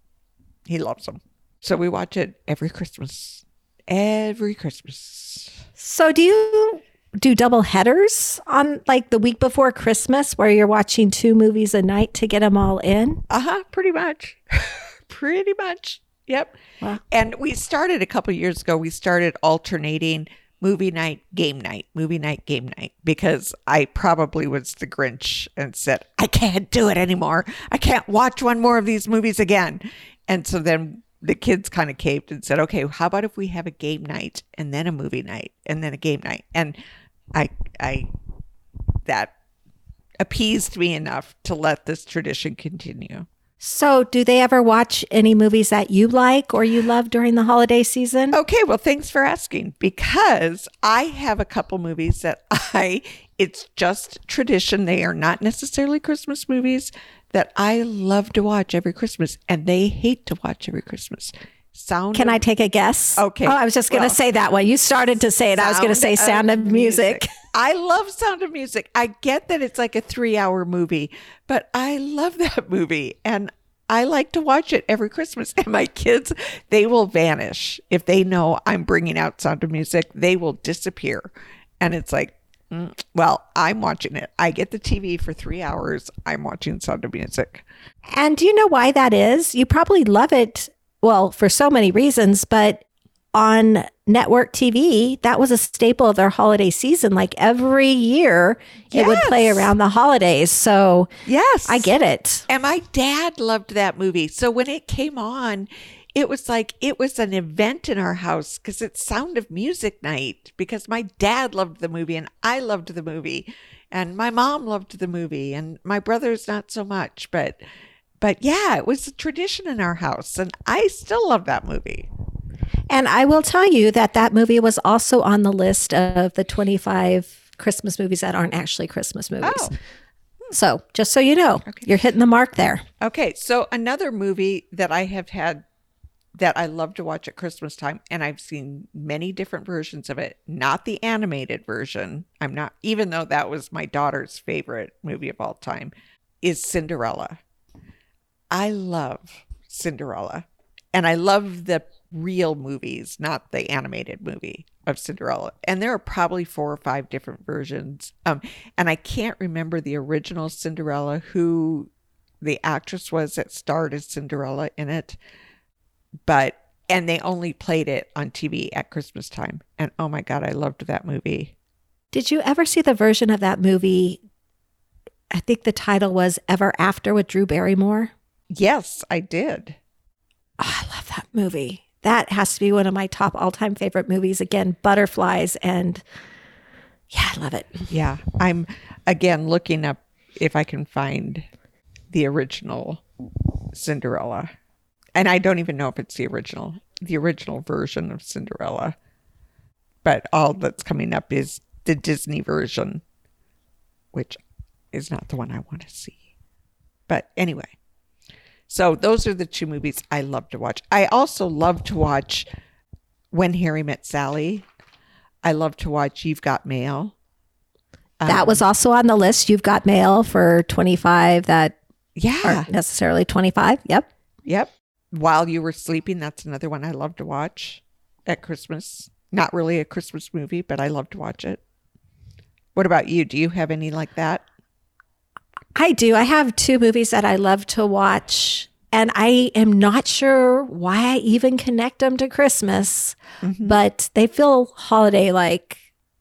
He loves them. So we watch it every Christmas every Christmas. So do you do double headers on like the week before Christmas where you're watching two movies a night to get them all in? Uh-huh, pretty much. (laughs) pretty much. Yep. Wow. And we started a couple years ago, we started alternating movie night, game night, movie night, game night, because I probably was the Grinch and said, I can't do it anymore. I can't watch one more of these movies again. And so then the kids kind of caved and said, okay, how about if we have a game night and then a movie night and then a game night? And I, I, that appeased me enough to let this tradition continue. So, do they ever watch any movies that you like or you love during the holiday season? Okay, well, thanks for asking because I have a couple movies that (laughs) I, it's just tradition. They are not necessarily Christmas movies that I love to watch every Christmas and they hate to watch every Christmas. Sound Can of, I take a guess? Okay. Oh, I was just going to well, say that one. You started to say it. I was going to say Sound of, of music. music. I love Sound of Music. I get that it's like a 3-hour movie, but I love that (laughs) movie and I like to watch it every Christmas. And my kids, they will vanish if they know I'm bringing out Sound of Music. They will disappear. And it's like, Mm, well, I'm watching it. I get the TV for three hours. I'm watching Sound of Music. And do you know why that is? You probably love it, well, for so many reasons, but on network TV, that was a staple of their holiday season. Like every year, yes. it would play around the holidays. So, yes, I get it. And my dad loved that movie. So when it came on, it was like it was an event in our house because it's sound of music night because my dad loved the movie and I loved the movie and my mom loved the movie and my brothers not so much but but yeah it was a tradition in our house and I still love that movie. And I will tell you that that movie was also on the list of the 25 Christmas movies that aren't actually Christmas oh. movies. Oh. So, just so you know, okay. you're hitting the mark there. Okay, so another movie that I have had that I love to watch at Christmas time, and I've seen many different versions of it, not the animated version. I'm not, even though that was my daughter's favorite movie of all time, is Cinderella. I love Cinderella, and I love the real movies, not the animated movie of Cinderella. And there are probably four or five different versions. Um, and I can't remember the original Cinderella, who the actress was that starred as Cinderella in it. But and they only played it on TV at Christmas time. And oh my god, I loved that movie. Did you ever see the version of that movie? I think the title was Ever After with Drew Barrymore. Yes, I did. Oh, I love that movie. That has to be one of my top all time favorite movies. Again, butterflies and yeah, I love it. Yeah. I'm again looking up if I can find the original Cinderella. And I don't even know if it's the original, the original version of Cinderella. But all that's coming up is the Disney version, which is not the one I want to see. But anyway, so those are the two movies I love to watch. I also love to watch When Harry Met Sally. I love to watch You've Got Mail. That um, was also on the list. You've got mail for 25 that Yeah. aren't necessarily 25. Yep. Yep. While you were sleeping, that's another one I love to watch at Christmas. Not really a Christmas movie, but I love to watch it. What about you? Do you have any like that? I do. I have two movies that I love to watch, and I am not sure why I even connect them to Christmas, mm-hmm. but they feel holiday like.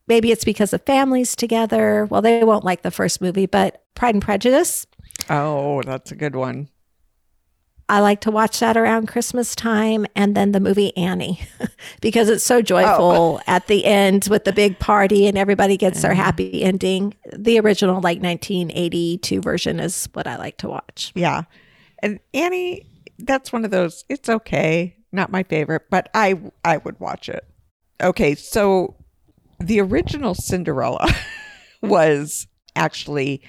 Maybe it's because of families together. Well, they won't like the first movie, but Pride and Prejudice. Oh, that's a good one. I like to watch that around Christmas time. And then the movie Annie, (laughs) because it's so joyful oh. (laughs) at the end with the big party and everybody gets their happy ending. The original, like 1982 version, is what I like to watch. Yeah. And Annie, that's one of those, it's okay. Not my favorite, but I I would watch it. Okay, so the original Cinderella (laughs) was actually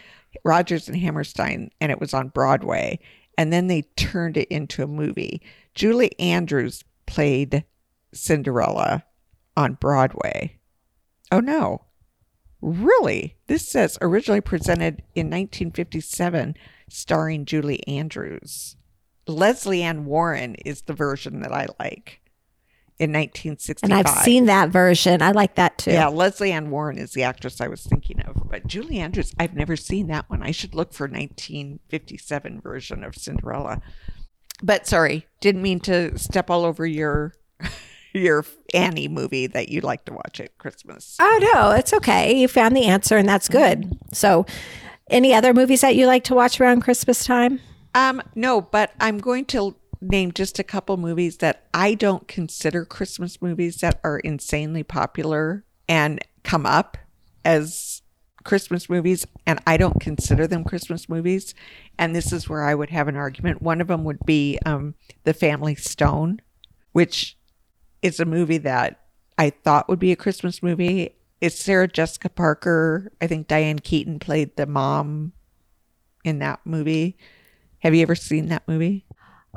Rodgers and Hammerstein and it was on Broadway and then they turned it into a movie. Julie Andrews played Cinderella on Broadway. Oh no. Really? This says originally presented in 1957 starring Julie Andrews. Lesley Ann Warren is the version that I like in 1965. And I've seen that version. I like that too. Yeah, Lesley Ann Warren is the actress I was thinking of. But Julie Andrews, I've never seen that one. I should look for 1957 version of Cinderella. But sorry, didn't mean to step all over your (laughs) your Annie movie that you like to watch at Christmas. Oh, no, it's okay. You found the answer, and that's good. So, any other movies that you like to watch around Christmas time? Um, no, but I'm going to name just a couple movies that I don't consider Christmas movies that are insanely popular and come up as Christmas movies, and I don't consider them Christmas movies. And this is where I would have an argument. One of them would be um, The Family Stone, which is a movie that I thought would be a Christmas movie. It's Sarah Jessica Parker. I think Diane Keaton played the mom in that movie. Have you ever seen that movie?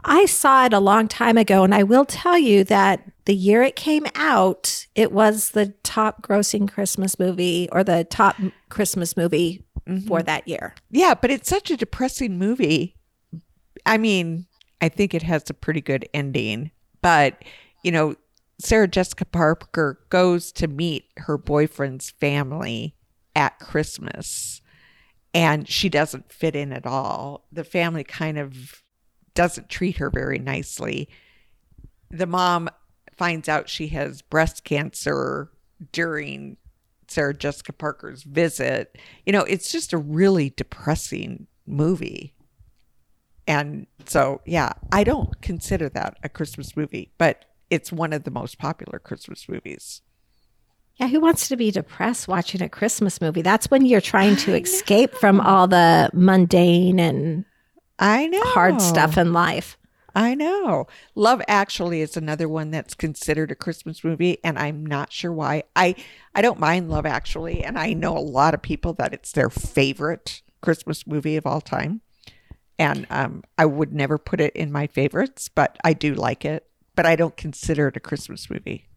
I saw it a long time ago, and I will tell you that the year it came out, it was the top grossing Christmas movie or the top Christmas movie for mm-hmm. that year. Yeah, but it's such a depressing movie. I mean, I think it has a pretty good ending, but you know, Sarah Jessica Parker goes to meet her boyfriend's family at Christmas and she doesn't fit in at all. The family kind of doesn't treat her very nicely. The mom finds out she has breast cancer during Sarah Jessica Parker's visit. You know, it's just a really depressing movie. And so, yeah, I don't consider that a Christmas movie, but it's one of the most popular Christmas movies. Yeah, who wants to be depressed watching a Christmas movie? That's when you're trying to escape from all the mundane and I know. hard stuff in life. I know. Love Actually is another one that's considered a Christmas movie, and I'm not sure why. I I don't mind Love Actually, and I know a lot of people that it's their favorite Christmas movie of all time. And um, I would never put it in my favorites, but I do like it. but I don't consider it a Christmas movie.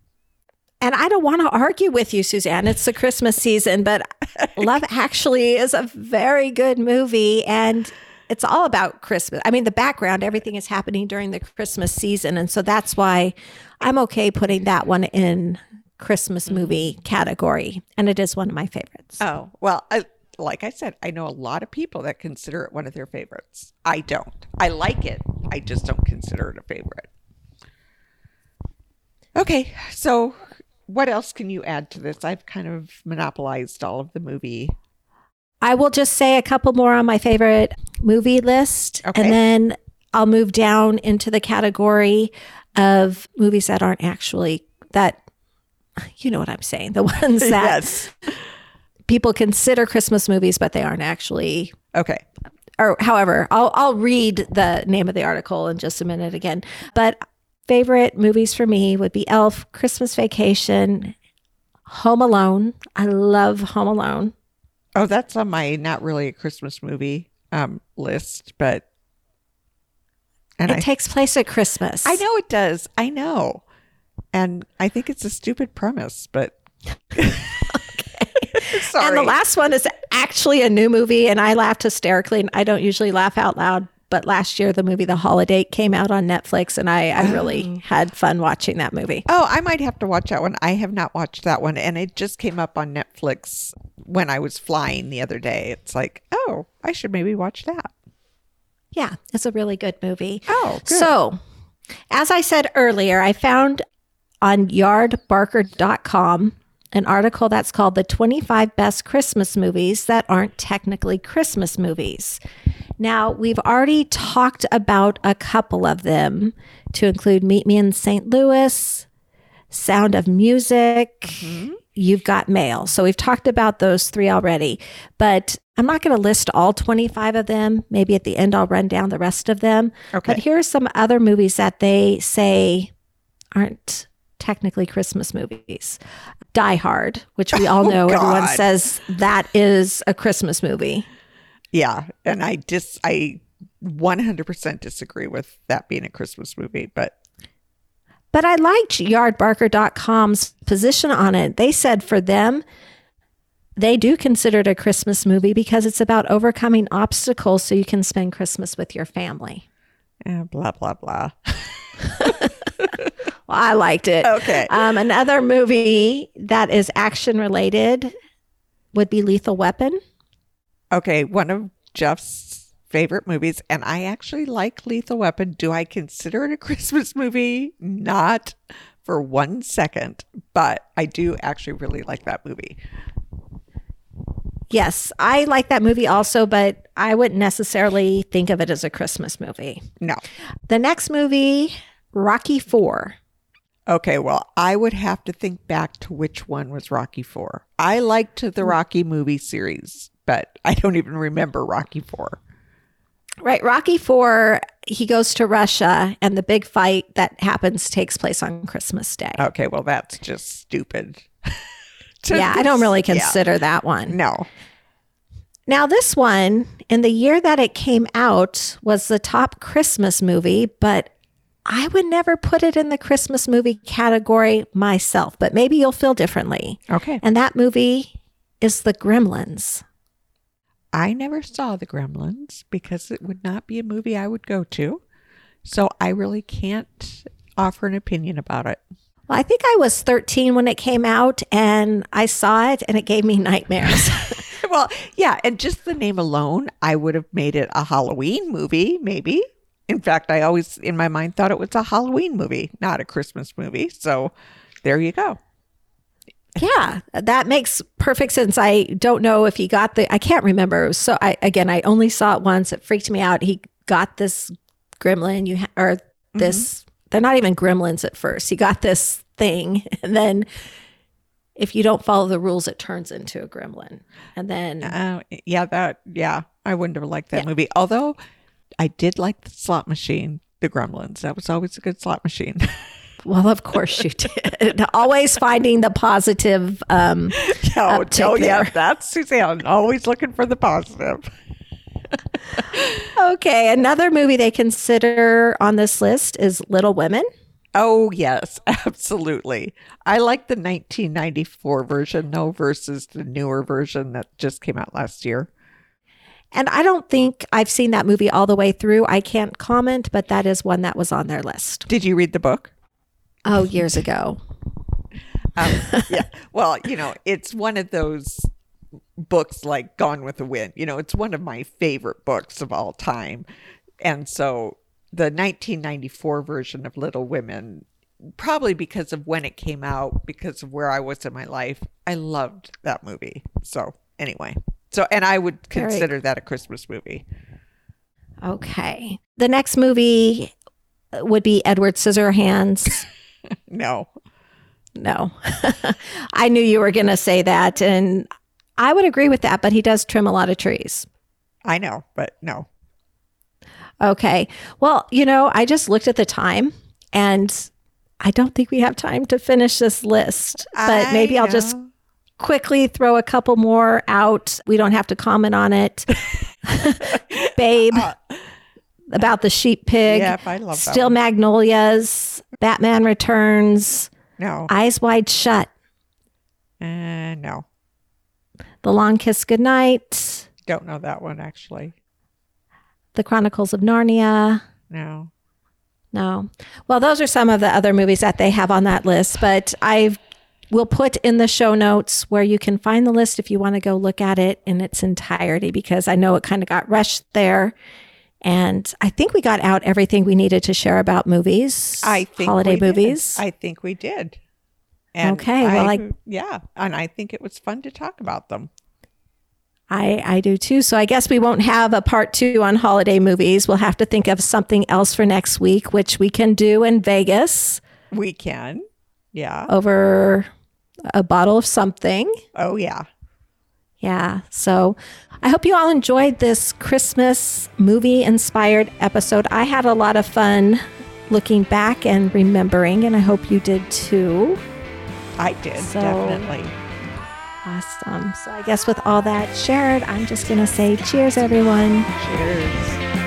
And I don't want to argue with you, Suzanne. It's the Christmas season, but (laughs) Love Actually is a very good movie. And it's all about Christmas. I mean, the background, everything is happening during the Christmas season. And so that's why I'm okay putting that one in Christmas mm-hmm. movie category. And it is one of my favorites. Oh, well, I, like I said, I know a lot of people that consider it one of their favorites. I don't. I like it. I just don't consider it a favorite. Okay, so what else can you add to this? I've kind of monopolized all of the movie. I will just say a couple more on my favorite movie list. Okay. And then I'll move down into the category of movies that aren't actually that you know what I'm saying. The (laughs) ones that yes. people consider Christmas movies, but they aren't actually Okay. or however, I'll I'll read the name of the article in just a minute again. But favorite movies for me would be Elf, Christmas Vacation, Home Alone. I love Home Alone. Oh, that's on my not really a Christmas movie um, list, but and it I, takes place at Christmas. I know it does. I know, and I think it's a stupid premise, but (laughs) Sorry. (laughs) And the last one is actually a new movie, and I laughed hysterically. And I don't usually laugh out loud, but last year the movie The Holiday came out on Netflix, and I, I really oh. had fun watching that movie. Oh, I might have to watch that one. I have not watched that one, and it just came up on Netflix when I was flying the other day. It's like, oh, I should maybe watch that. Yeah, it's a really good movie. Oh, good. So, as I said earlier, I found on yardbarker.com an article that's called The 25 Best Christmas Movies That Aren't Technically Christmas Movies. Now, we've already talked about a couple of them to include Meet Me in St. Louis, Sound of Music, mm-hmm. You've Got Mail. So we've talked about those three already, but I'm not going to list all 25 of them. Maybe at the end, I'll run down the rest of them. Okay. But here are some other movies that they say aren't technically Christmas movies. Die Hard, which we all (laughs) Oh, know everyone says that is a Christmas movie. Yeah, and I dis I 100% disagree with that being a Christmas movie, but But I liked yardbarker.com's position on it. They said for them, they do consider it a Christmas movie because it's about overcoming obstacles so you can spend Christmas with your family. eh, blah blah blah. (laughs) Well, I liked it. Okay. Um, another movie that is action related would be Lethal Weapon. Okay, one of Jeff's favorite movies, and I actually like Lethal Weapon. Do I consider it a (laughs) Christmas movie? Not for one second, but I do actually really like that movie. Yes, I like that movie also, but I wouldn't necessarily think of it as a Christmas movie. No. The next movie, Rocky Four. Okay, well, I would have to think back to which one was Rocky 4. I liked the hmm. Rocky movie series, but I don't even remember Rocky 4. Right, Rocky Four. He goes to Russia, and the big fight that happens takes place on Christmas Day. Okay, well, that's just stupid. (laughs) Yeah, I don't really cons- yeah. consider that one. No. Now, this one, in the year that it came out, was the top Christmas movie, but I would never put it in the Christmas movie category myself, but maybe you'll feel differently. Okay. And that movie is The Gremlins. I never saw The Gremlins because it would not be a movie I would go to. So I really can't offer an opinion about it. Well, I think I was 13 when it came out, and I saw it, and it gave me nightmares. (laughs) (laughs) well, yeah, and just the name alone, I would have made it a Halloween movie, maybe. In fact, I always in my mind thought it was a Halloween movie, not a Christmas movie. So there you go. Yeah, that makes perfect sense. I don't know if he got the, I can't remember. So, I, again, I only saw it once. It freaked me out. He got this gremlin, you ha- or this, they're not even gremlins at first. He got this thing, (laughs) and then if you don't follow the rules, it turns into a gremlin. And then, Uh, yeah, that yeah, I wouldn't have liked that movie. Although I did like the slot machine, the Gremlins. That was always a good slot machine. (laughs) well, of course you did. (laughs) Always finding the positive. Um, (laughs) oh, Uptick oh yeah, that's Suzanne. Always looking for the positive. (laughs) okay, another movie they consider on this list is Little Women. Oh, yes, absolutely. I like the 1994 version, though, versus the newer version that just came out last year. And I don't think I've seen that movie all the way through. I can't comment, but that is one that was on their list. Did you read the book? Oh, years ago. Um, (laughs) yeah. Well, you know, it's one of those books like Gone with the Wind. You know, it's one of my favorite books of all time. And so the 1994 version of Little Women, probably because of when it came out, because of where I was in my life, I loved that movie. So, anyway. So, and I would consider that a Christmas movie. Okay. The next movie would be Edward Scissorhands. No. No. (laughs) I knew you were going to say that. And I would agree with that, but he does trim a lot of trees. I know, but no. Okay. Well, you know, I just looked at the time and I don't think we have time to finish this list, but I maybe I'll just quickly throw a couple more out. We don't have to comment on it. (laughs) Babe, uh, about the sheep pig. Yeah, I love that Steel one. Magnolias, Batman Returns, No. Eyes Wide Shut, Uh, no. The Long Kiss Goodnight, Don't know that one actually. The Chronicles of Narnia. No. No. Well, those are some of the other movies that they have on that list, but I will put in the show notes where you can find the list if you want to go look at it in its entirety because I know it kind of got rushed there. And I think we got out everything we needed to share about movies, I think holiday we did. movies. I think we did. And Okay, well, I- yeah, and I think it was fun to talk about them. I, I do too. So I guess we won't have a part two on holiday movies. We'll have to think of something else for next week, which we can do in Vegas We can, yeah. over a bottle of something. Oh yeah, Yeah. So I hope you all enjoyed this Christmas movie inspired episode. I had a lot of fun looking back and remembering, and I hope you did too. I did So- definitely. Awesome. So I guess with all that shared, I'm just going to say cheers, everyone. Cheers.